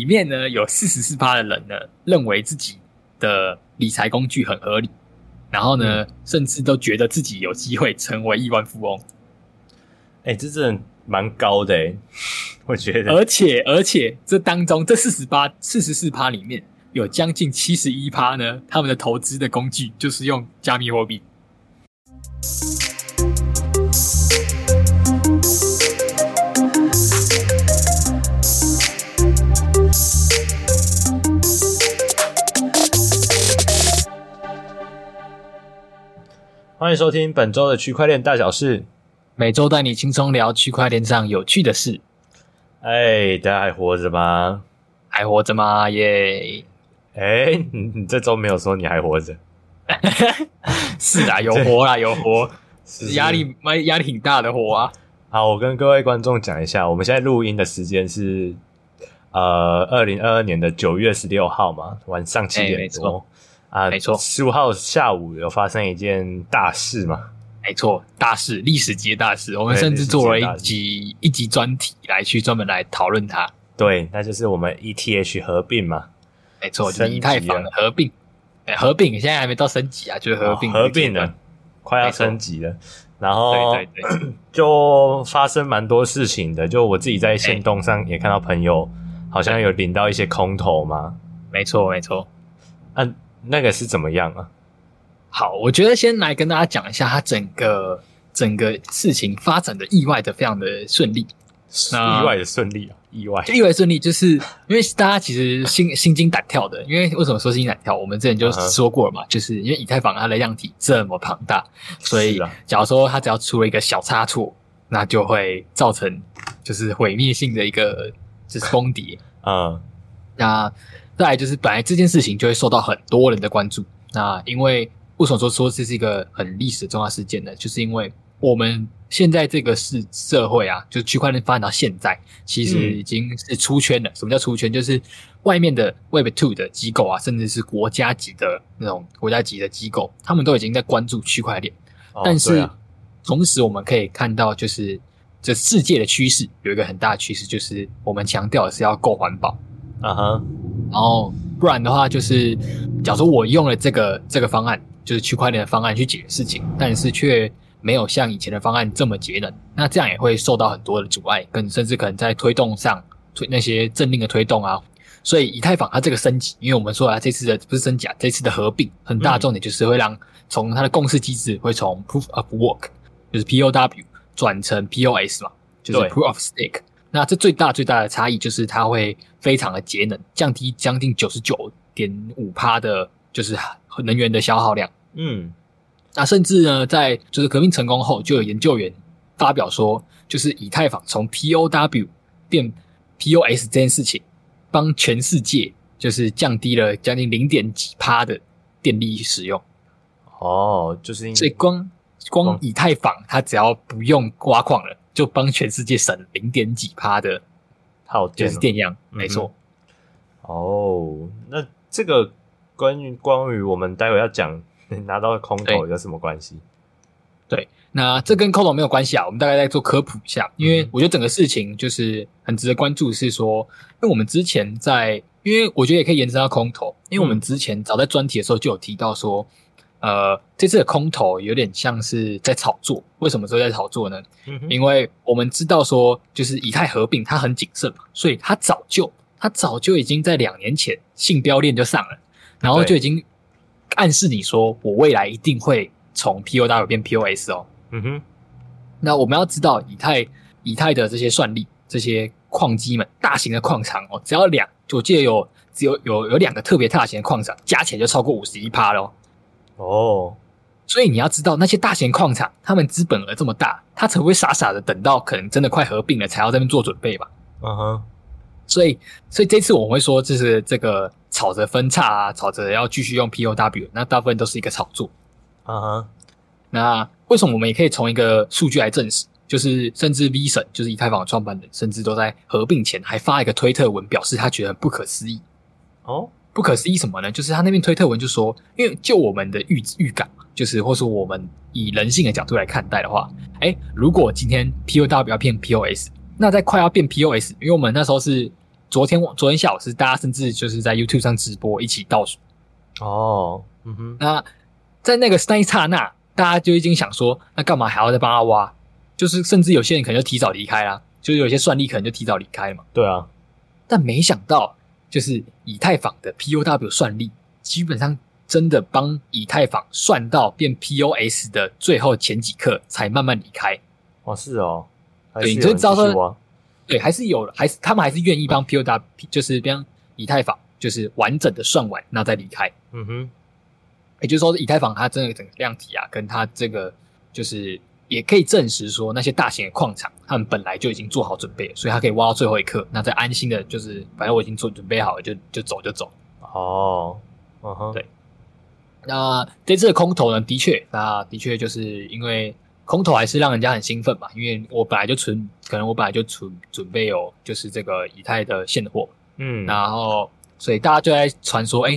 里面呢有四十四趴的人呢认为自己的理财工具很合理，然后呢、嗯、甚至都觉得自己有机会成为亿万富翁。哎、欸，这真的蛮高的哎，我觉得。而且而且这当中这四十八四十四趴里面有将近七十一趴呢，他们的投资的工具就是用加密货币。欢迎收听本周的区块链大小事，每周带你轻松聊区块链上有趣的事。哎，大家还活着吗？还活着吗？耶！哎，你你这周没有说你还活着？是啊，有活啦，有活，压力蛮压力挺大的活啊。好，我跟各位观众讲一下，我们现在录音的时间是呃二零二二年的九月十六号嘛，晚上七点多。啊，没错，十五号下午有发生一件大事嘛？没错，大事，历史级的大事。我们甚至做了一集一集专题来去专门来讨论它。对，那就是我们 ETH 合并嘛？没错，就是以太坊的合并。哎，合并现在还没到升级啊，就是合并，合并了，快要升级了。然后，对对对，就发生蛮多事情的。就我自己在线动上也看到朋友好像有领到一些空投嘛。没错，没错。嗯。那个是怎么样啊？好，我觉得先来跟大家讲一下，它整个整个事情发展的意外的非常的顺利，意外的顺利啊，意外，意外顺利，就是 因为大家其实心心惊胆跳的，因为为什么说心惊胆跳？我们之前就说过了嘛，uh huh. 就是因为以太坊它的量体这么庞大，所以假如说它只要出了一个小差错，那就会造成就是毁灭性的一个就是崩跌啊，uh huh. 那。再来就是，本来这件事情就会受到很多人的关注。那因为为什么说说这是一个很历史的重要事件呢？就是因为我们现在这个是社会啊，就是区块链发展到现在，其实已经是出圈了。嗯、什么叫出圈？就是外面的 Web Two 的机构啊，甚至是国家级的那种国家级的机构，他们都已经在关注区块链。哦、但是、啊、同时，我们可以看到，就是这世界的趋势有一个很大的趋势，就是我们强调的是要够环保。啊哈。Uh huh. 然后不然的话，就是假如说我用了这个这个方案，就是区块链的方案去解决事情，但是却没有像以前的方案这么节能，那这样也会受到很多的阻碍，跟甚至可能在推动上推那些政令的推动啊。所以以太坊它这个升级，因为我们说啊，这次的不是升级啊，这次的合并很大重点就是会让从它的共识机制会从 Proof of Work 就是 POW 转成 POS 嘛，就是 Proof of Stake。那这最大最大的差异就是它会非常的节能，降低将近九十九点五趴的，就是能源的消耗量。嗯，那甚至呢，在就是革命成功后，就有研究员发表说，就是以太坊从 POW 变 POS 这件事情，帮全世界就是降低了将近零点几趴的电力使用。哦，就是所以光光以太坊它只要不用挖矿了。就帮全世界省零点几趴的耗电，就是电量，没错。哦，那这个关于关于我们待会要讲 拿到的空投有什么关系？对，那这跟空投没有关系啊。我们大概再做科普一下，因为我觉得整个事情就是很值得关注，是说，因为我们之前在，因为我觉得也可以延伸到空投，因为我们之前早在专题的时候就有提到说。呃，这次的空投有点像是在炒作。为什么说在炒作呢？因为我们知道说，就是以太合并，它很谨慎嘛，所以它早就，它早就已经在两年前信标链就上了，然后就已经暗示你说，我未来一定会从 POW 变 POS 哦。嗯哼。那我们要知道，以太以太的这些算力，这些矿机们，大型的矿场哦，只要两，我记得有只有有有两个特别大型的矿场，加起来就超过五十一趴咯。哦，oh. 所以你要知道那些大型矿场，他们资本额这么大，他才会傻傻的等到可能真的快合并了，才要在那边做准备吧？嗯哼、uh，huh. 所以，所以这次我们会说，就是这个吵着分叉啊，吵着要继续用 POW，那大部分都是一个炒作。嗯哼、uh，huh. 那为什么我们也可以从一个数据来证实？就是甚至 V 神，就是以太坊的创办人，甚至都在合并前还发一个推特文，表示他觉得很不可思议。哦。Oh? 不可思议什么呢？就是他那边推特文就说，因为就我们的预预感，就是或是我们以人性的角度来看待的话，哎、欸，如果今天 POW 要变 POS，那在快要变 POS，因为我们那时候是昨天昨天下午是大家甚至就是在 YouTube 上直播一起倒数。哦，嗯哼。那在那个那一刹那，大家就已经想说，那干嘛还要再帮他挖？就是甚至有些人可能就提早离开啦，就是有些算力可能就提早离开嘛。对啊。但没想到，就是以太坊的 POW 算力，基本上真的帮以太坊算到变 POS 的最后前几刻才慢慢离开。哦，是哦。对，你就知道说，对，还是有，还是他们还是愿意帮 POW，就是帮以太坊，就是完整的算完，然后再离开。嗯哼，也就是说，以太坊它真的整个量体啊，跟它这个就是也可以证实说，那些大型的矿场，他们本来就已经做好准备了，所以他可以挖到最后一刻，那再安心的，就是反正我已经做准备好了，就就走就走。哦，嗯哼，对。那这次的空投呢，的确，那的确就是因为。空投还是让人家很兴奋嘛，因为我本来就存，可能我本来就存准备有就是这个以太的现货，嗯，然后所以大家就在传说，哎，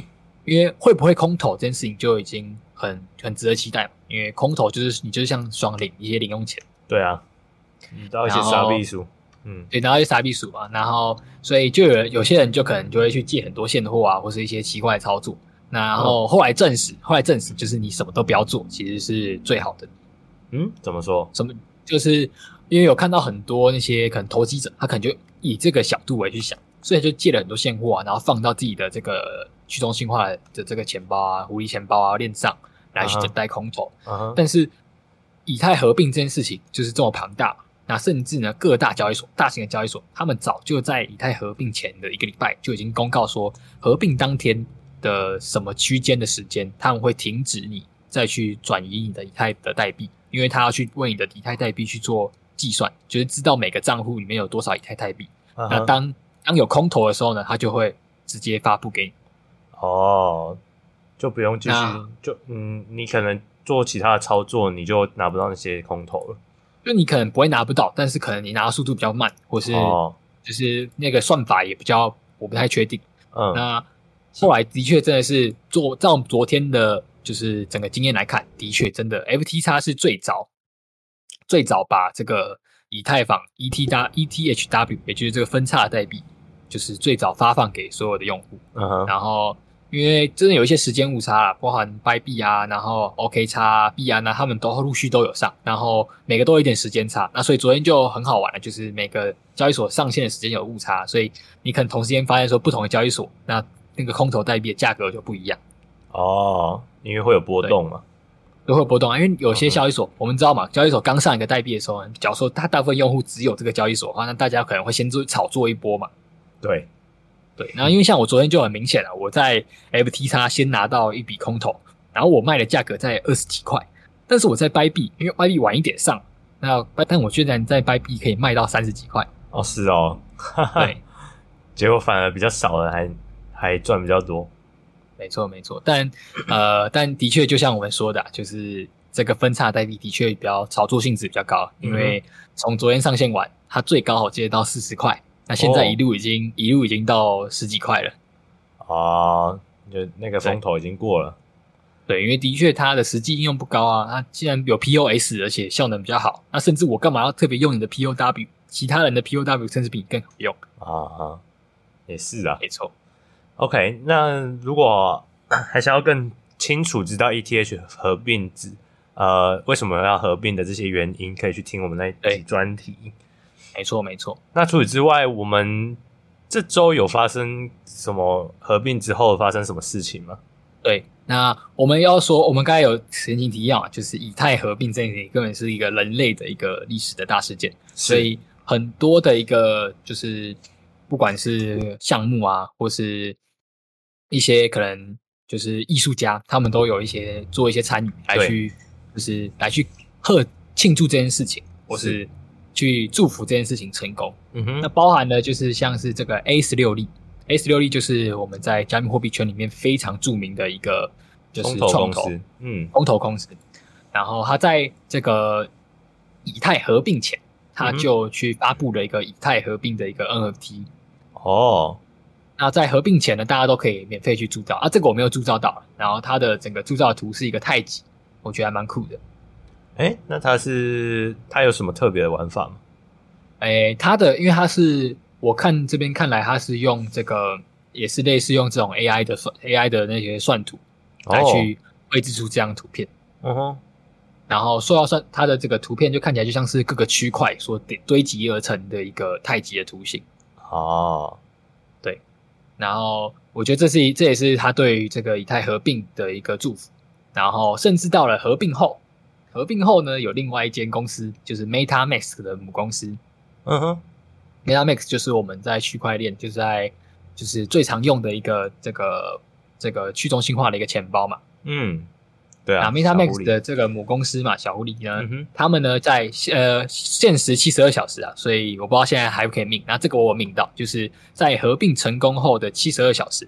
因为会不会空投这件事情就已经很很值得期待嘛，因为空投就是你就是像双领一些零用钱，对啊，你到一些傻币数，嗯，对，拿一些傻币数嘛，然后所以就有有些人就可能就会去借很多现货啊，或是一些奇怪的操作，那然后后来证实，后来证实就是你什么都不要做，其实是最好的。嗯，怎么说？什么？就是因为有看到很多那些可能投机者，他可能就以这个角度为去想，所以就借了很多现货啊，然后放到自己的这个去中心化的这个钱包啊、狐狸钱包啊链上来去等待空投。Uh -huh. 但是以太合并这件事情就是这么庞大，那甚至呢各大交易所、大型的交易所，他们早就在以太合并前的一个礼拜就已经公告说，合并当天的什么区间的时间，他们会停止你再去转移你的以太的代币。因为他要去为你的以太代币去做计算，就是知道每个账户里面有多少以太代币。Uh -huh. 那当当有空投的时候呢，他就会直接发布给你。哦，就不用继续，就嗯，你可能做其他的操作，你就拿不到那些空投了。就你可能不会拿不到，但是可能你拿的速度比较慢，或是就是那个算法也比较，我不太确定。嗯、uh 那后来的确真的是做，照昨天的。就是整个经验来看，的确真的，FTX 是最早最早把这个以太坊 ETW ETHW，也就是这个分叉代币，就是最早发放给所有的用户。嗯哼。然后因为真的有一些时间误差啦，包含 Bybit 啊，然后 OKX 啊、币啊，那，他们都陆续都有上，然后每个都有一点时间差。那所以昨天就很好玩了，就是每个交易所上线的时间有误差，所以你可能同时间发现说不同的交易所，那那个空投代币的价格就不一样。哦。因为会有波动嘛，都会有波动啊。因为有些交易所，嗯、我们知道嘛，交易所刚上一个代币的时候，假如说它大部分用户只有这个交易所的话，那大家可能会先做炒作一波嘛。对，对。然后因为像我昨天就很明显了，我在 FTX 先拿到一笔空头，然后我卖的价格在二十几块，但是我在 Bybit，因为 Bybit 晚一点上，那但我居然在 Bybit 可以卖到三十几块。哦，是哦，对。结果反而比较少的还还赚比较多。没错，没错，但呃，但的确，就像我们说的，啊，就是这个分叉代币的确比较炒作性质比较高，嗯，因为从昨天上线完，它最高好接到四十块，那现在一路已经，哦，一路已经到十几块了。啊，就那个风头已经过了。对，对因为的确它的实际应用不高啊，它既然有 POS，而且效能比较好，那甚至我干嘛要特别用你的 POW？其他人的 POW 甚至比你更好用啊啊，也是啊，没错。OK，那如果 还想要更清楚知道 ETH 合并之呃为什么要合并的这些原因，可以去听我们那集专题。没错，没错。那除此之外，我们这周有发生什么合并之后发生什么事情吗？对，那我们要说，我们刚才有前情提要啊，就是以太合并这件事情根本是一个人类的一个历史的大事件，所以很多的一个就是不管是项目啊，或是一些可能就是艺术家，他们都有一些做一些参与来去，就是来去贺庆祝这件事情，或是去祝福这件事情成功。嗯哼，那包含呢就是像是这个 A 十六力，A 十六力就是我们在加密货币圈里面非常著名的一个就是创投，嗯，空投公司。然后他在这个以太合并前，他就去发布了一个以太合并的一个 NFT。哦。那在合并前呢，大家都可以免费去铸造啊，这个我没有铸造到。然后它的整个铸造图是一个太极，我觉得还蛮酷的。哎，那它是它有什么特别的玩法吗？哎，它的因为它是我看这边看来，它是用这个，也是类似用这种 AI 的算 AI 的那些算图来去绘制出这样图片。嗯哼。然后说到算它的这个图片，就看起来就像是各个区块所堆堆积而成的一个太极的图形。哦，对。然后我觉得这是这也是他对于这个以太合并的一个祝福。然后甚至到了合并后，合并后呢，有另外一间公司，就是 MetaMask 的母公司。嗯哼，MetaMask 就是我们在区块链就是在就是最常用的一个这个这个去中心化的一个钱包嘛。嗯。对啊，MetaMask 的这个母公司嘛，小狐狸呢，嗯、他们呢在呃限时七十二小时啊，所以我不知道现在还不可以 mint。那这个我有 mint 到，就是在合并成功后的七十二小时，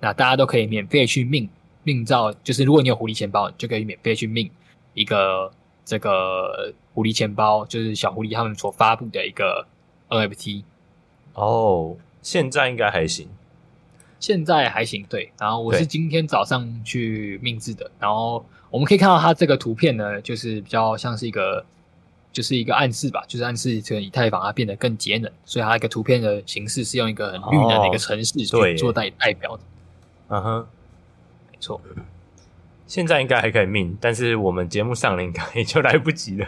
那大家都可以免费去 mint mint 到，就是如果你有狐狸钱包，你就可以免费去 mint 一个这个狐狸钱包，就是小狐狸他们所发布的一个 NFT。哦，现在应该还行。现在还行，对。然后我是今天早上去命制的，然后我们可以看到它这个图片呢，就是比较像是一个，就是一个暗示吧，就是暗示这个以太坊它变得更节能，所以它一个图片的形式是用一个很绿能的一个城市去做代代表的。嗯哼，没错。现在应该还可以命，但是我们节目上了应该也就来不及了。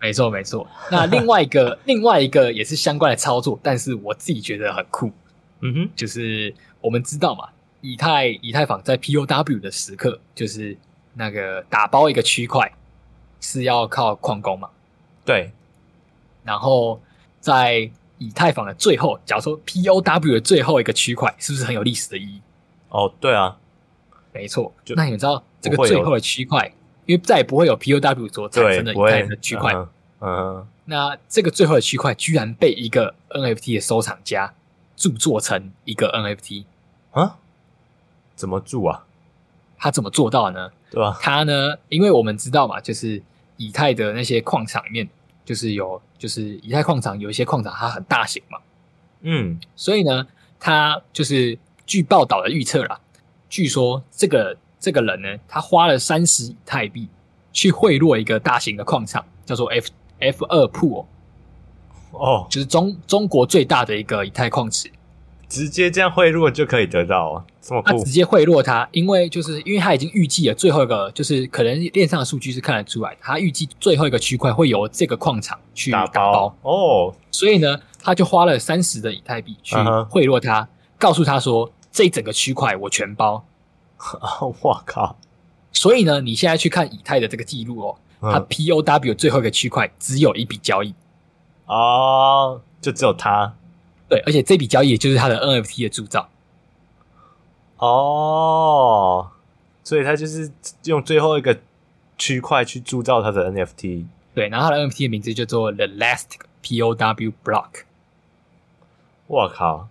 没错，没错。那另外一个，另外一个也是相关的操作，但是我自己觉得很酷。嗯哼，就是。我们知道嘛，以太以太坊在 POW 的时刻，就是那个打包一个区块是要靠矿工嘛？对。然后在以太坊的最后，假如说 POW 的最后一个区块，是不是很有历史的意义？哦，对啊，没错。那你们知道这个最后的区块，因为再也不会有 POW 所产生的以太的区块。嗯，嗯。那这个最后的区块居然被一个 NFT 的收藏家。著作成一个 NFT 啊？怎么著啊？他怎么做到呢？对吧？他呢？因为我们知道嘛，就是以太的那些矿场里面，就是有，就是以太矿场有一些矿场它很大型嘛。嗯，所以呢，他就是据报道的预测啦，据说这个这个人呢，他花了三十以太币去贿赂一个大型的矿场，叫做 F F 二 Pool。哦，就是中中国最大的一个以太矿池，直接这样贿赂就可以得到啊？这么酷？他直接贿赂他，因为就是因为他已经预计了最后一个，就是可能链上的数据是看得出来，他预计最后一个区块会由这个矿场去打包，打包哦，所以呢，他就花了三十的以太币去贿赂他，uh -huh. 告诉他说这一整个区块我全包。我靠！所以呢，你现在去看以太的这个记录哦，它 POW 最后一个区块只有一笔交易。哦，就只有它，对，而且这笔交易就是它的 NFT 的铸造。哦，所以它就是用最后一个区块去铸造它的 NFT。对，然后它的 NFT 的名字叫做 The Last POW Block。我靠！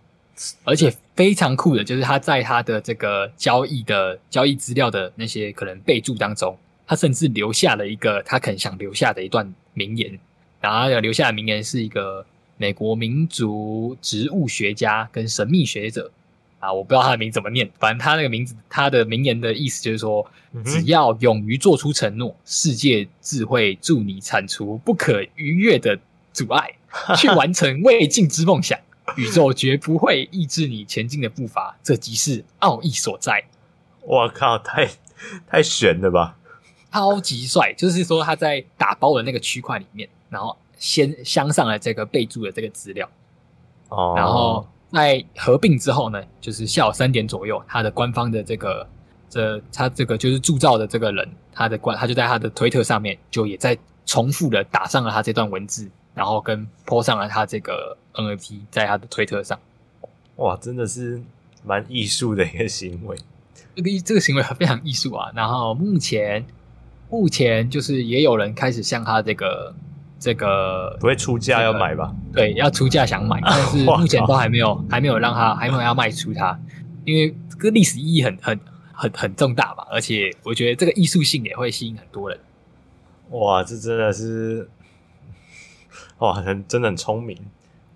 而且非常酷的，就是他在他的这个交易的交易资料的那些可能备注当中，他甚至留下了一个他可能想留下的一段名言。然后要留下的名言是一个美国民族植物学家跟神秘学者啊，我不知道他的名字怎么念，反正他那个名字，他的名言的意思就是说，只要勇于做出承诺，世界自会助你铲除不可逾越的阻碍，去完成未尽之梦想，宇宙绝不会抑制你前进的步伐，这即是奥义所在。我靠，太太悬了吧！超级帅，就是说他在打包的那个区块里面。然后先镶上了这个备注的这个资料，哦，然后在合并之后呢，就是下午三点左右，他的官方的这个这他这个就是铸造的这个人，他的官他就在他的推特上面就也在重复的打上了他这段文字，然后跟 po 上了他这个 NFT 在他的推特上。哇，真的是蛮艺术的一个行为，这个这个行为非常艺术啊。然后目前目前就是也有人开始向他这个。这个不会出价要买吧？对，要出价想买，但是目前都还没有，还没有让他，还没有要卖出它，因为这个历史意义很、很、很、很重大吧。而且我觉得这个艺术性也会吸引很多人。哇，这真的是哇，很真的很聪明，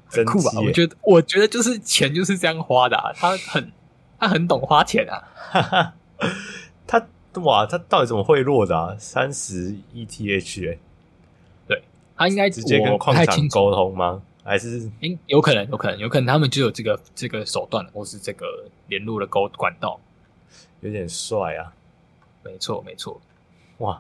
很酷吧？我觉得，我觉得就是钱就是这样花的啊，他很他很懂花钱啊。哈哈，他哇，他到底怎么贿赂的啊？三十 ETH 哎欸。他应该直接跟矿场沟通吗？还是应，有可能，有可能，有可能他们就有这个这个手段，或是这个联络的沟管道，有点帅啊。没错，没错。哇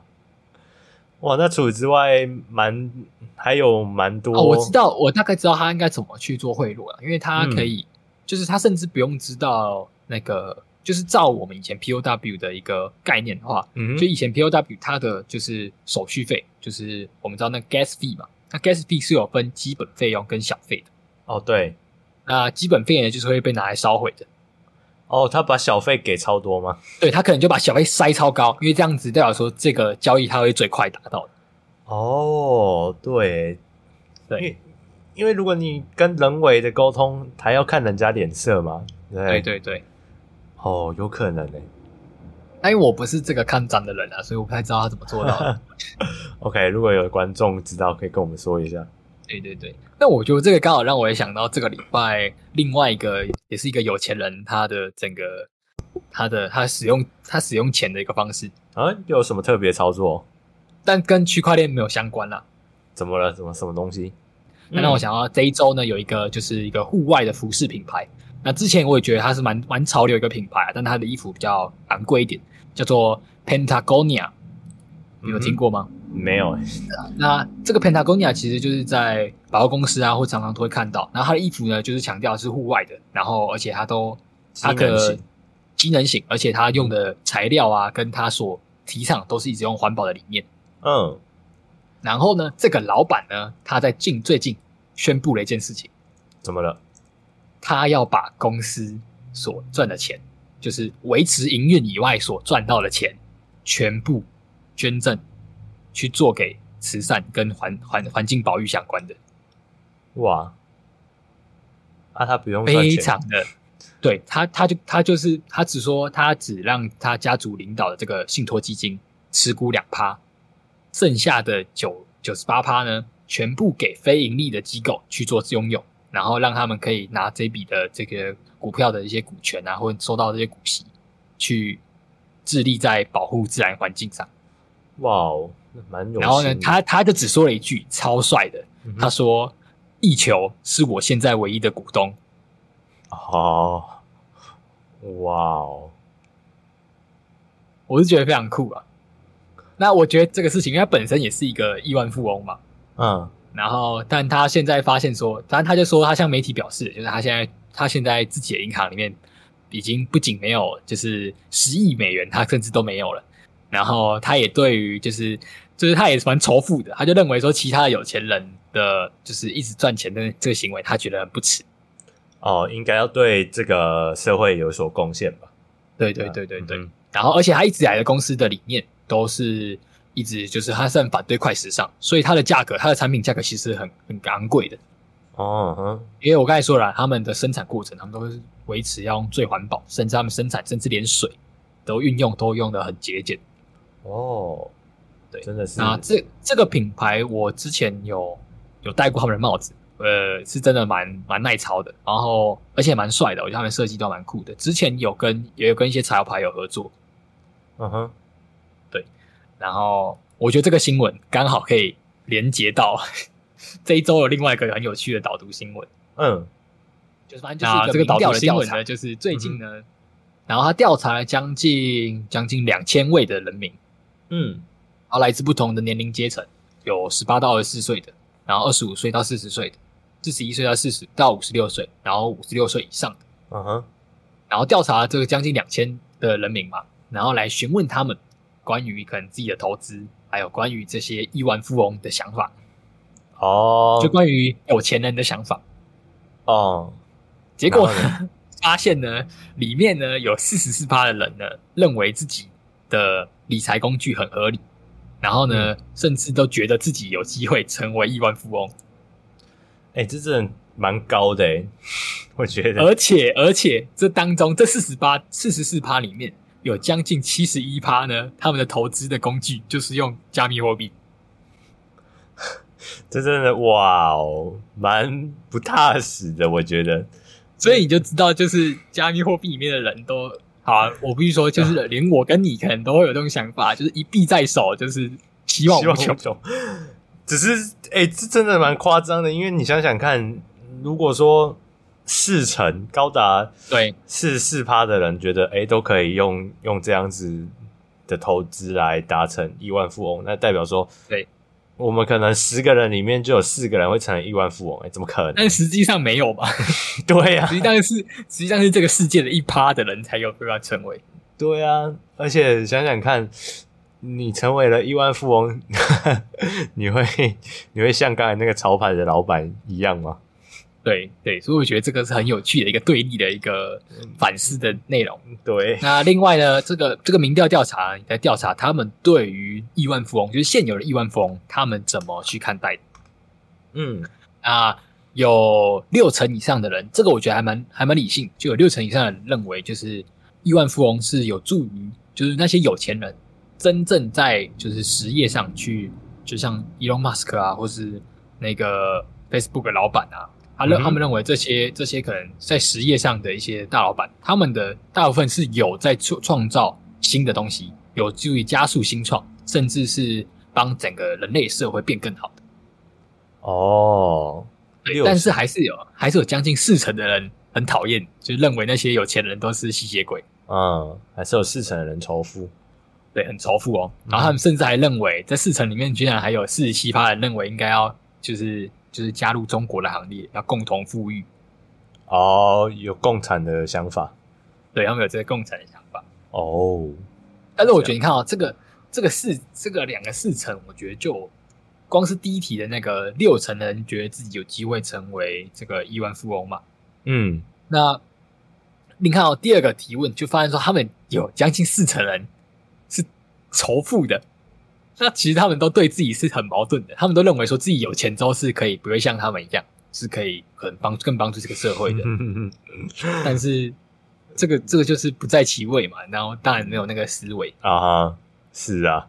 哇，那除此之外，蛮还有蛮多、哦。我知道，我大概知道他应该怎么去做贿赂了，因为他可以，嗯、就是他甚至不用知道那个，就是照我们以前 POW 的一个概念的话，嗯，就以前 POW 它的就是手续费，就是我们知道那 gas fee 嘛。那 gas fee 是有分基本费用跟小费的哦，对，那基本费呢就是会被拿来烧毁的。哦，他把小费给超多吗？对，他可能就把小费塞超高，因为这样子代表说这个交易他会最快达到的。哦，对，对，因为因为如果你跟人为的沟通，还要看人家脸色嘛。对对对对，哦，有可能诶。因为我不是这个看涨的人啊，所以我不太知道他怎么做到的。OK，如果有观众知道，可以跟我们说一下。对对对，那我觉得这个刚好让我也想到这个礼拜另外一个也是一个有钱人，他的整个他的他使用他使用钱的一个方式啊，有什么特别操作？但跟区块链没有相关啦。怎么了？什么什么东西？那让我想到这一周呢，有一个就是一个户外的服饰品牌。那之前我也觉得它是蛮蛮潮流一个品牌，但它的衣服比较昂贵一点。叫做 Patagonia，你有听过吗？嗯、没有。那这个 Patagonia 其实就是在百货公司啊，或常常都会看到。然后它的衣服呢，就是强调是户外的，然后而且它都它的机能型，而且它用的材料啊，跟它所提倡都是一直用环保的理念。嗯。然后呢，这个老板呢，他在近最近宣布了一件事情。怎么了？他要把公司所赚的钱。就是维持营运以外所赚到的钱，全部捐赠去做给慈善跟环环环境保育相关的。哇！啊，他不用非常的，对他，他就他就是他只说他只让他家族领导的这个信托基金持股两趴，剩下的九九十八趴呢，全部给非盈利的机构去做拥有，然后让他们可以拿这笔的这个。股票的一些股权啊，或者收到这些股息，去致力在保护自然环境上。哇哦，蛮有。然后呢，他他就只说了一句超帅的，嗯、他说：“地球是我现在唯一的股东。”哦，哇哦，我是觉得非常酷啊。那我觉得这个事情，因为他本身也是一个亿万富翁嘛，嗯，然后但他现在发现说，反正他就说他向媒体表示，就是他现在。他现在自己的银行里面已经不仅没有，就是十亿美元，他甚至都没有了。然后他也对于就是就是他也是蛮仇富的，他就认为说其他的有钱人的就是一直赚钱的这个行为，他觉得很不耻。哦，应该要对这个社会有所贡献吧？对对对对对。嗯、然后而且他一直以来的公司的理念都是一直就是他是很反对快时尚，所以它的价格，它的产品价格其实很很昂贵的。哦，嗯，因为我刚才说了，他们的生产过程，他们都是维持要用最环保，甚至他们生产，甚至连水都运用都用的很节俭。哦，对，真的是。那这这个品牌，我之前有有戴过他们的帽子，呃，是真的蛮蛮耐操的，然后而且蛮帅的，我觉得他们设计都蛮酷的。之前有跟也有跟一些潮牌有合作，嗯哼，对。然后我觉得这个新闻刚好可以连接到。这一周有另外一个很有趣的导读新闻，嗯，就是反正就是一个导调的新闻呢，就是最近呢，嗯、然后他调查了将近将近两千位的人民，嗯，然后来自不同的年龄阶层，有十八到二十四岁的，然后二十五岁到四十岁的，四十一岁到四十到五十六岁，然后五十六岁以上的，嗯哼，然后调查了这个将近两千的人民嘛，然后来询问他们关于可能自己的投资，还有关于这些亿万富翁的想法。哦，就关于有钱人的想法，哦，结果呢，发现呢，里面呢有四十四趴的人呢认为自己的理财工具很合理，然后呢，嗯、甚至都觉得自己有机会成为亿万富翁。哎、欸，这真的蛮高的哎，我觉得。而且而且这当中这四十八四十四趴里面有将近七十一趴呢，他们的投资的工具就是用加密货币。这真的哇哦，蛮不踏实的，我觉得。所以你就知道，就是加密货币里面的人都好啊。我必须说，就是连我跟你可能都会有这种想法，就是一臂在手，就是希望无穷。只是哎、欸，这真的蛮夸张的，因为你想想看，如果说四成高达对四四趴的人觉得哎、欸、都可以用用这样子的投资来达成亿万富翁，那代表说对。我们可能十个人里面就有四个人会成为亿万富翁，哎，怎么可能？但实际上没有吧？对呀、啊，实际上是实际上是这个世界的一趴的人才有办法成为。对啊，而且想想看，你成为了亿万富翁，你会你会像刚才那个潮牌的老板一样吗？对对，所以我觉得这个是很有趣的一个对立的一个反思的内容。对，那另外呢，这个这个民调调查你在调查他们对于亿万富翁，就是现有的亿万富翁，他们怎么去看待？嗯，啊，有六成以上的人，这个我觉得还蛮还蛮理性，就有六成以上的人认为，就是亿万富翁是有助于，就是那些有钱人真正在就是实业上去，就像 Elon Musk 啊，或是那个 Facebook 的老板啊。他认他们认为这些这些可能在实业上的一些大老板，他们的大部分是有在创创造新的东西，有助于加速新创，甚至是帮整个人类社会变更好的。哦，但是还是有还是有将近四成的人很讨厌，就认为那些有钱人都是吸血鬼。嗯，还是有四成的人仇富，对，很仇富哦。然后他们甚至还认为，在四成里面居然还有四十七趴人认为应该要就是。就是加入中国的行列，要共同富裕。哦，有共产的想法，对，他们有这个共产的想法。哦，但是我觉得你看啊、哦，这个这个四这个两个四成，我觉得就光是第一题的那个六成的人觉得自己有机会成为这个亿万富翁嘛。嗯，那你看哦，第二个提问就发现说，他们有将近四成人是仇富的。那其实他们都对自己是很矛盾的，他们都认为说自己有钱之后是可以不会像他们一样，是可以很帮更帮助这个社会的。但是这个这个就是不在其位嘛，然后当然没有那个思维啊，是啊，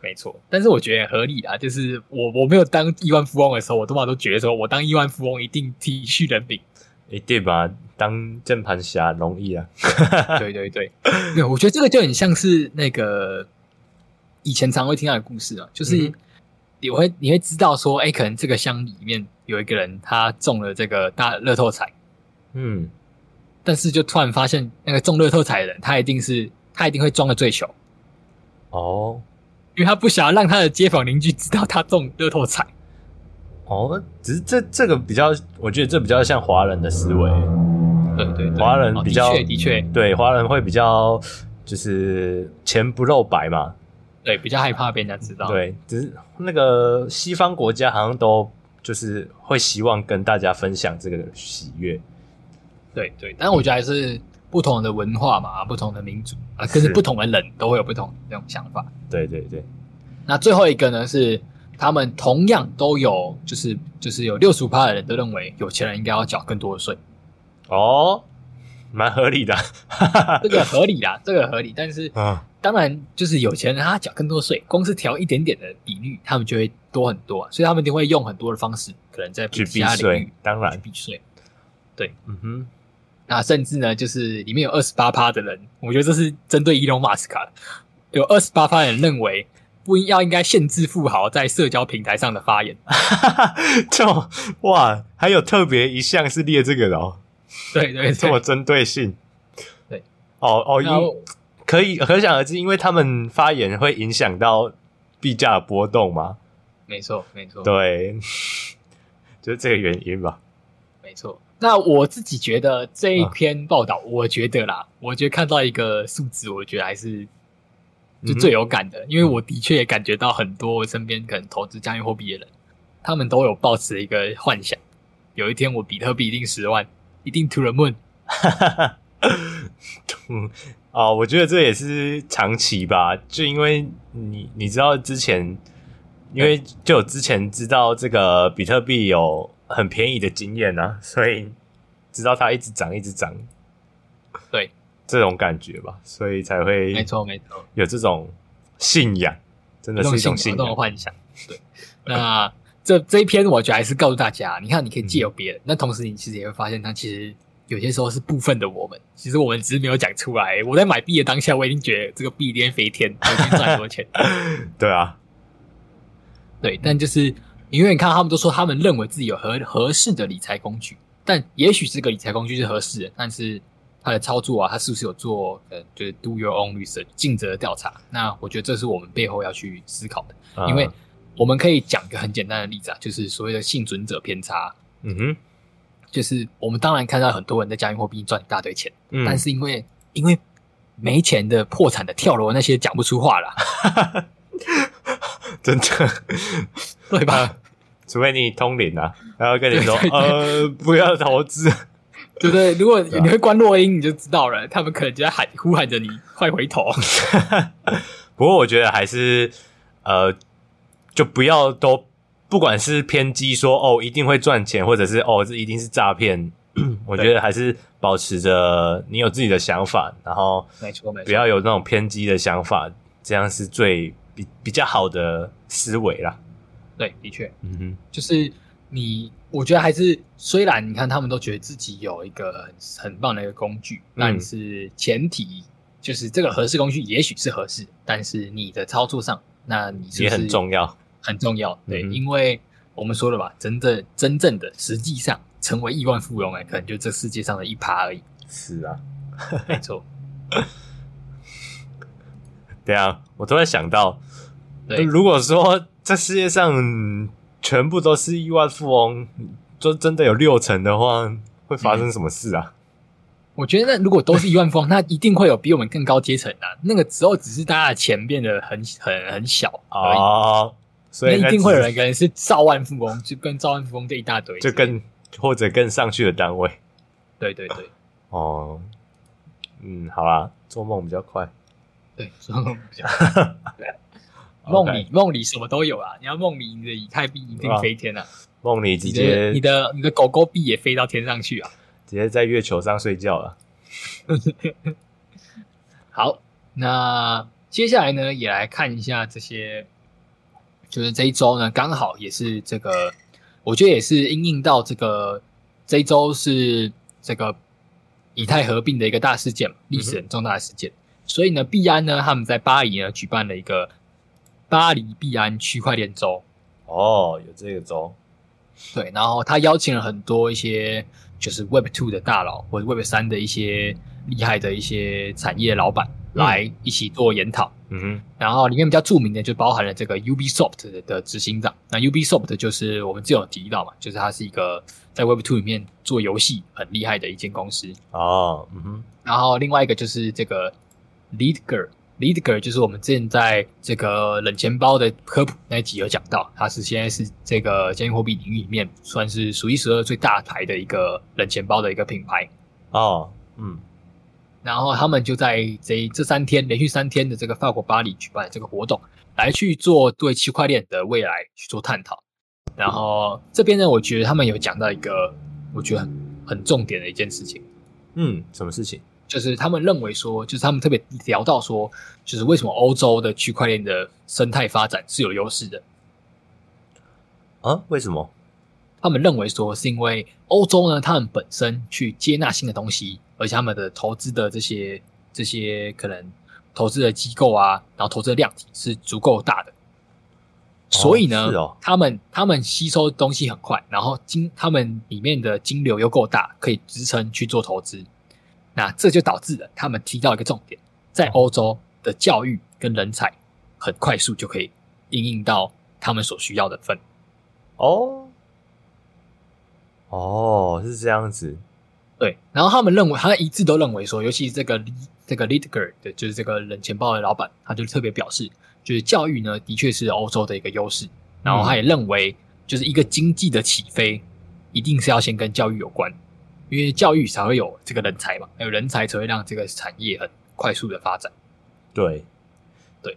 没错。但是我觉得合理啊，就是我我没有当亿万富翁的时候，我多少都觉得说我当亿万富翁一定体恤人民，一定吧？当键盘侠容易啊。对对对，对，我觉得这个就很像是那个。以前常会听到的故事啊，就是你会你会知道说，哎，可能这个乡里面有一个人他中了这个大乐透彩，嗯，但是就突然发现那个中乐透彩的人，他一定是他一定会装的最穷，哦，因为他不想要让他的街坊邻居知道他中乐透彩，哦，只是这这个比较，我觉得这比较像华人的思维，对对，华人比较的确的确，对华人会比较就是钱不露白嘛。对，比较害怕被人家知道。对，只是那个西方国家好像都就是会希望跟大家分享这个喜悦。对对，但是我觉得还是不同的文化嘛，不同的民族啊，可是不同的人都会有不同的这种想法。对对对。那最后一个呢，是他们同样都有，就是就是有六十五趴的人都认为有钱人应该要缴更多的税。哦，蛮合理的。这个合理啦，这个合理，但是嗯。当然，就是有钱人他缴更多税，公司调一点点的比率，他们就会多很多啊。所以他们一定会用很多的方式，可能在其他领域，当然避税。对，嗯哼。那甚至呢，就是里面有二十八趴的人，我觉得这是针对伊隆马斯克，有二十八趴的人认为不应要应该限制富豪在社交平台上的发言。就哇，还有特别一项是列这个的哦。对 对，对，这么针对性。对，哦哦，因可以可想而知，因为他们发言会影响到币价的波动嘛。没错，没错，对，就是这个原因吧。没错。那我自己觉得这一篇报道，我觉得啦，啊、我觉得看到一个数字，我觉得还是就最有感的，嗯、因为我的确也感觉到很多我身边可能投资加密货币的人，他们都有抱持一个幻想，有一天我比特币一定十万，一定 to the moon。哦，我觉得这也是长期吧，就因为你你知道之前，因为就有之前知道这个比特币有很便宜的经验啊，所以知道它一直涨一直涨，对这种感觉吧，所以才会没错没错有这种信仰，真的是一种信仰，这种幻想。对，那这这一篇我觉得还是告诉大家，你看你可以借由别人，嗯、那同时你其实也会发现它其实。有些时候是部分的我们，其实我们只是没有讲出来。我在买币的当下，我已经觉得这个币一定飞天，我已经赚很多钱。对啊，对，但就是因为你看，他们都说他们认为自己有合合适的理财工具，但也许这个理财工具是合适的，但是它的操作啊，它是不是有做呃，就是 do your own research 尽责的调查？那我觉得这是我们背后要去思考的，嗯、因为我们可以讲一个很简单的例子啊，就是所谓的幸存者偏差。嗯哼，就是我们当然看到很多人在加密货币赚一大堆钱，嗯、但是因为因为没钱的、破产的、跳楼那些讲不出话了，真的，对吧？除非你通灵啊，然后跟你说，呃，不要投资，对不对？如果你会关录音，你就知道了，他们可能就在喊呼喊着你快回头。不过我觉得还是，呃，就不要都。不管是偏激说哦一定会赚钱，或者是哦这一定是诈骗，我觉得还是保持着你有自己的想法，然后没错没错，不要有那种偏激的想法，这样是最比比较好的思维啦。对，的确，嗯哼，就是你，我觉得还是虽然你看他们都觉得自己有一个很很棒的一个工具，嗯、但是前提就是这个合适工具也许是合适，但是你的操作上，那你也很重要。很重要，对，嗯、因为我们说了吧，真正真正的实际上成为亿万富翁，哎，可能就这世界上的一趴而已。是啊，没错。对啊，我突然想到，对，如果说这世界上全部都是亿万富翁，就真的有六成的话，会发生什么事啊？嗯、我觉得，那如果都是亿万富翁，那一定会有比我们更高阶层的、啊。那个时候只是大家的钱变得很很很小而已。哦所以那一定会有人可能是兆万富翁，就跟兆万富翁这一大堆，就跟或者更上去的单位。对对对，哦，嗯，好啦，做梦比较快。对，做梦比较快。对，梦里梦里什么都有啊！你要梦里你的以太币一定飞天啊！梦里直接你的你的狗狗币也飞到天上去啊！直接在月球上睡觉了。好，那接下来呢，也来看一下这些。就是这一周呢，刚好也是这个，我觉得也是因应到这个这一周是这个以太合并的一个大事件，历史很重大的事件。嗯、所以呢，币安呢他们在巴黎呢举办了一个巴黎币安区块链周。哦，有这个周。对，然后他邀请了很多一些就是 Web Two 的大佬或者 Web 三的一些厉害的一些产业老板来一起做研讨。嗯哼，然后里面比较著名的就包含了这个 Ubisoft 的执行长。那 Ubisoft 就是我们之前有提到嘛，就是它是一个在 Web Two 里面做游戏很厉害的一间公司。哦，嗯哼。然后另外一个就是这个 Lidger，Lidger 就是我们之前在这个冷钱包的科普那一集有讲到，它是现在是这个加密货币领域里面算是数一数二最大牌的一个冷钱包的一个品牌。哦，嗯。然后他们就在这这三天连续三天的这个法国巴黎举办这个活动，来去做对区块链的未来去做探讨。然后这边呢，我觉得他们有讲到一个我觉得很很重点的一件事情。嗯，什么事情？就是他们认为说，就是他们特别聊到说，就是为什么欧洲的区块链的生态发展是有优势的。啊？为什么？他们认为说，是因为欧洲呢，他们本身去接纳新的东西。而且他们的投资的这些这些可能投资的机构啊，然后投资的量体是足够大的，所以呢，哦哦、他们他们吸收东西很快，然后金他们里面的金流又够大，可以支撑去做投资。那这就导致了他们提到一个重点，在欧洲的教育跟人才很快速就可以应用到他们所需要的份。哦，哦，是这样子。对，然后他们认为，他一致都认为说，尤其是这个这个 Lidger 的，就是这个冷钱包的老板，他就特别表示，就是教育呢，的确是欧洲的一个优势。然后他也认为，就是一个经济的起飞，一定是要先跟教育有关，因为教育才会有这个人才嘛，有人才才会让这个产业很快速的发展。对，对。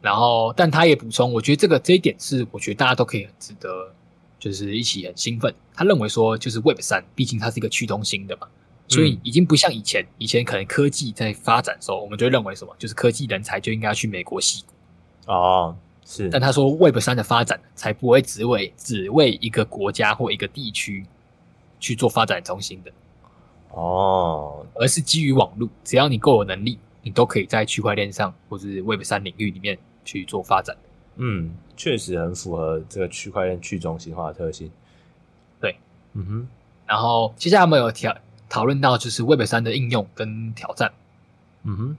然后，但他也补充，我觉得这个这一点是，我觉得大家都可以很值得。就是一起很兴奋，他认为说，就是 Web 三，毕竟它是一个去中心的嘛，所以已经不像以前，以前可能科技在发展的时候，我们就会认为什么，就是科技人才就应该要去美国矽谷。哦，是。但他说 Web 三的发展才不会只为只为一个国家或一个地区去做发展中心的，哦，而是基于网络，只要你够有能力，你都可以在区块链上或是 Web 三领域里面去做发展。嗯，确实很符合这个区块链去中心化的特性。对，嗯哼。然后接下来我们有讨讨论到就是 Web 三的应用跟挑战。嗯哼。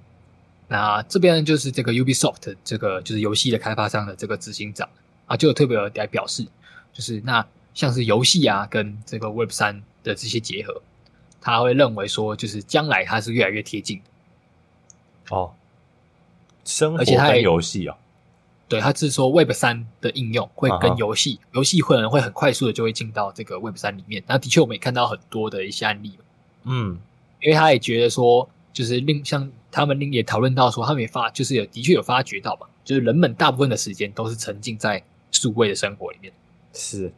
那这边就是这个 Ubisoft 这个就是游戏的开发商的这个执行长啊，就有特别来表示，就是那像是游戏啊跟这个 Web 三的这些结合，他会认为说就是将来它是越来越贴近。哦。生活跟游戏啊，对，他是说 Web 三的应用会跟游戏，游戏可能会很快速的就会进到这个 Web 三里面。那的确我们也看到很多的一些案例，嗯，因为他也觉得说，就是另像他们另也讨论到说，他们也发就是有的确有发觉到嘛，就是人们大部分的时间都是沉浸在数位的生活里面，是。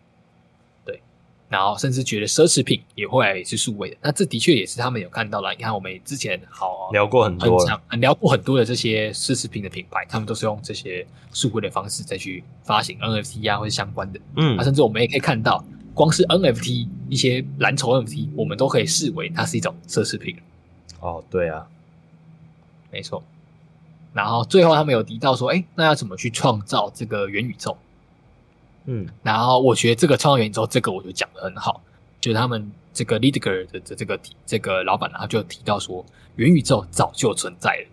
然后甚至觉得奢侈品也会是数位的，那这的确也是他们有看到了。你看，我们之前好聊过很多很聊过很多的这些奢侈品的品牌，他们都是用这些数位的方式再去发行 NFT 啊，或者相关的。嗯，啊，甚至我们也可以看到，光是 NFT 一些蓝筹 NFT，我们都可以视为它是一种奢侈品。哦，对啊，没错。然后最后他们有提到说，哎，那要怎么去创造这个元宇宙？嗯，然后我觉得这个创造元宇宙，这个我就讲的很好，就是他们这个 Litecoin 的这个这个老板呢，他就提到说，元宇宙早就存在了。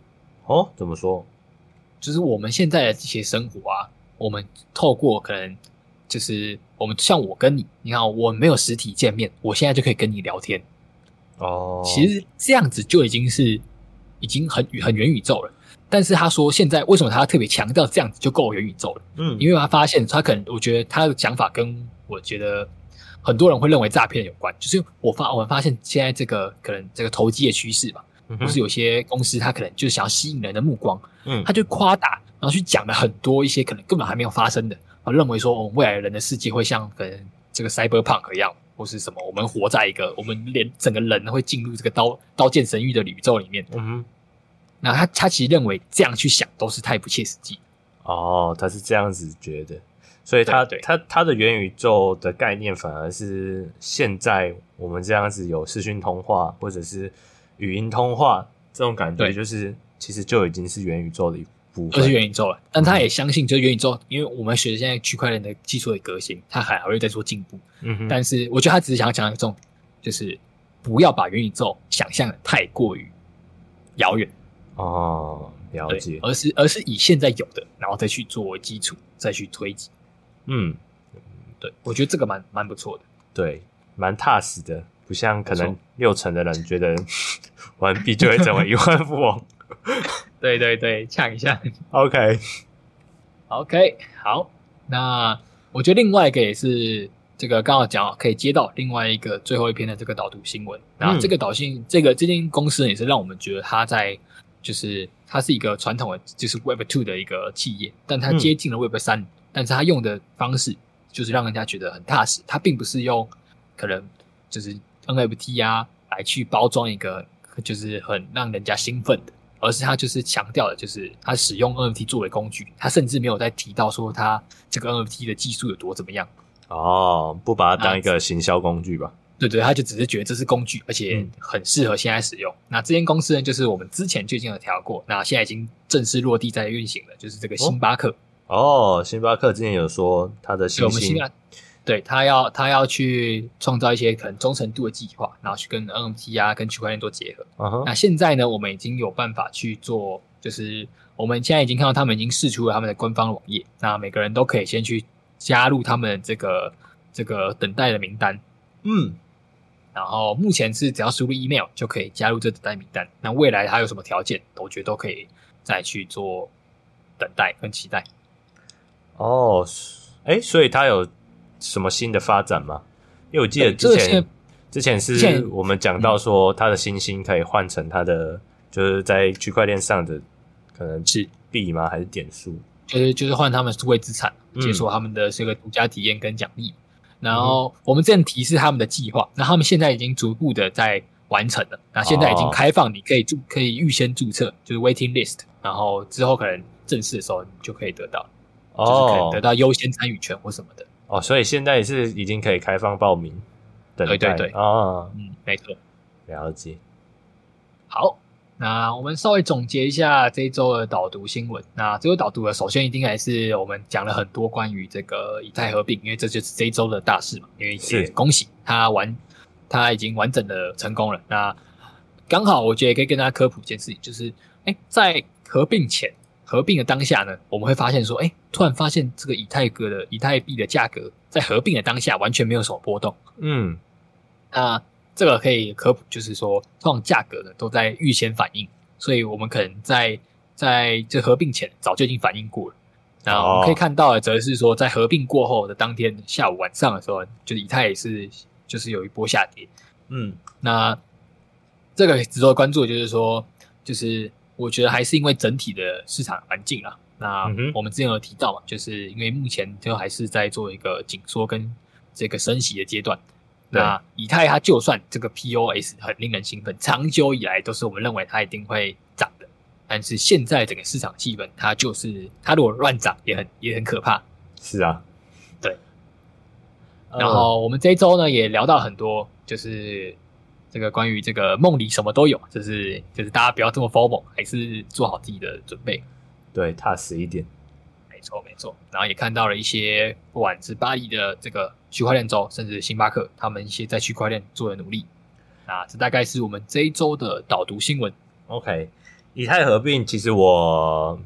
哦，怎么说？就是我们现在的这些生活啊，我们透过可能就是我们像我跟你，你看我没有实体见面，我现在就可以跟你聊天。哦，其实这样子就已经是已经很很元宇宙了。但是他说，现在为什么他特别强调这样子就够元宇宙了？嗯，因为他发现他可能，我觉得他的讲法跟我觉得很多人会认为诈骗有关。就是我发我们发现现在这个可能这个投机的趋势吧，不、嗯、是有些公司他可能就是想要吸引人的目光，嗯，他就夸大，然后去讲了很多一些可能根本还没有发生的，我认为说我们未来人的世界会像可能这个 cyberpunk 一样，或是什么，我们活在一个我们连整个人会进入这个刀刀剑神域的宇宙里面，嗯哼。那他他其实认为这样去想都是太不切实际哦，他是这样子觉得，所以他对对他他的元宇宙的概念反而是现在我们这样子有视讯通话或者是语音通话这种感觉，就是其实就已经是元宇宙的一部分，就是元宇宙了。但他也相信，就是元宇宙，因为我们学的现在区块链的技术的革新，他还还会再做进步。嗯哼，但是我觉得他只是想要讲一个重点，就是不要把元宇宙想象的太过于遥远。哦，了解，而是而是以现在有的，然后再去作为基础，再去推进。嗯，对，我觉得这个蛮蛮不错的，对，蛮踏实的，不像可能六成的人觉得完毕就会成为亿万富翁。对对对，呛一下。OK，OK，、okay. okay, 好，那我觉得另外一个也是这个刚好讲可以接到另外一个最后一篇的这个导读新闻。然后这个导信，这个这间公司也是让我们觉得他在。就是它是一个传统的，就是 Web Two 的一个企业，但它接近了 Web 三、嗯，但是它用的方式就是让人家觉得很踏实。它并不是用可能就是 NFT 啊来去包装一个就是很让人家兴奋的，而是它就是强调的，就是它使用 NFT 作为工具。它甚至没有在提到说它这个 NFT 的技术有多怎么样。哦，不把它当一个行销工具吧。对对，他就只是觉得这是工具，而且很适合现在使用。嗯、那这间公司呢，就是我们之前最近有调过，那现在已经正式落地在运行了，就是这个星巴克。哦，星巴克之前有说他的新兴，对他要他要去创造一些可能忠诚度的计划，然后去跟 NFT 啊、跟区块链做结合。Uh-huh. 那现在呢，我们已经有办法去做，就是我们现在已经看到他们已经试出了他们的官方网页，那每个人都可以先去加入他们这个这个等待的名单。嗯。然后目前是只要输入 email 就可以加入这等待名单。那未来还有什么条件，我觉得都可以再去做等待跟期待。哦，哎，所以它有什么新的发展吗？因为我记得之前之前是我们讲到说，它的星星可以换成它的就是在区块链上的可能是币吗？还是点数？就是就是换他们数位资产，解锁他们的这个独家体验跟奖励。然后我们这样提示他们的计划，那他们现在已经逐步的在完成了。那现在已经开放，你可以注可以预先注册，就是 waiting list。然后之后可能正式的时候，你就可以得到，就是可以得到优先参与权或什么的。哦，所以现在也是已经可以开放报名，对对对，哦，嗯，没错，了解。好，那我们稍微总结一下这一周的导读新闻。那这周导读的，首先一定还是我们讲了很多关于这个以太合并，因为这就是这一周的大事嘛。因为是恭喜他完，他已经完整的成功了。那刚好我觉得也可以跟大家科普一件事情，就是哎，在合并前、合并的当下呢，我们会发现说，哎，突然发现这个以太哥的以太币的价格在合并的当下完全没有什么波动。嗯，那。这个可以科普，就是说，这种价格呢都在预先反应，所以我们可能在在这合并前早就已经反应过了。那我们可以看到的，则是说，在合并过后的当天下午晚上的时候，就是以太也是就是有一波下跌。嗯，那这个值得关注，就是说，就是我觉得还是因为整体的市场环境啊。那我们之前有提到嘛，就是因为目前就还是在做一个紧缩跟这个升息的阶段。那以太它就算这个 POS 很令人兴奋，长久以来都是我们认为它一定会涨的。但是现在整个市场气氛，它就是它如果乱涨也很也很可怕。是啊，对。然后我们这一周呢也聊到很多，就是这个关于这个梦里什么都有，就是就是大家不要这么 formal，还是做好自己的准备，对，踏实一点。没错没错，然后也看到了一些不管是巴黎的这个区块链周，甚至星巴克他们一些在区块链做的努力。那这大概是我们这一周的导读新闻。OK，以太合并其实我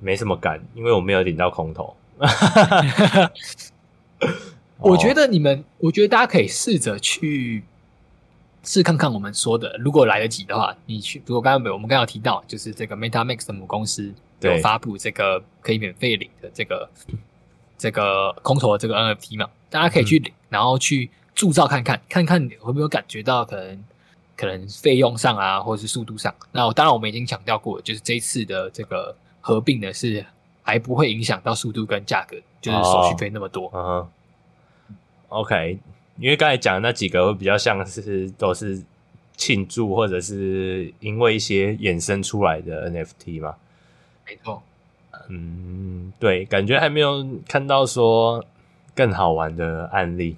没什么感，因为我没有领到空投。我觉得你们，我觉得大家可以试着去试看看我们说的，如果来得及的话，你去。如果刚刚我们刚刚有提到，就是这个 MetaMask 的母公司。有发布这个可以免费领的这个这个空投的这个 NFT 嘛？大家可以去领，然后去铸造看看，看看你会不会感觉到可能可能费用上啊，或者是速度上。那当然我们已经强调过，就是这一次的这个合并呢，是还不会影响到速度跟价格，就是手续费那么多。嗯，OK，因为刚才讲的那几个会比较像是都是庆祝，或者是因为一些衍生出来的 NFT 嘛。没错，嗯，对，感觉还没有看到说更好玩的案例。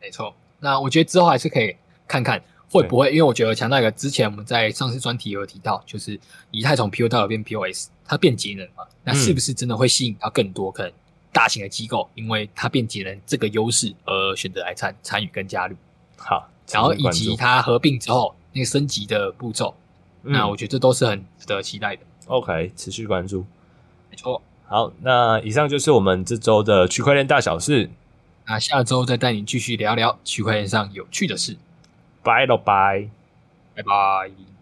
没错，那我觉得之后还是可以看看会不会，因为我觉得强调一个，之前我们在上次专题有提到，就是以太从 PO 到变 POS，它变节能嘛，那是不是真的会吸引到更多可能大型的机构，因为它变节能这个优势而选择来参参与跟加入？好，然后以及它合并之后那个升级的步骤，嗯，那我觉得这都是很值得期待的。OK，持续关注，没错。好，那以上就是我们这周的区块链大小事。那下周再带你继续聊聊区块链上有趣的事。拜了拜，拜拜。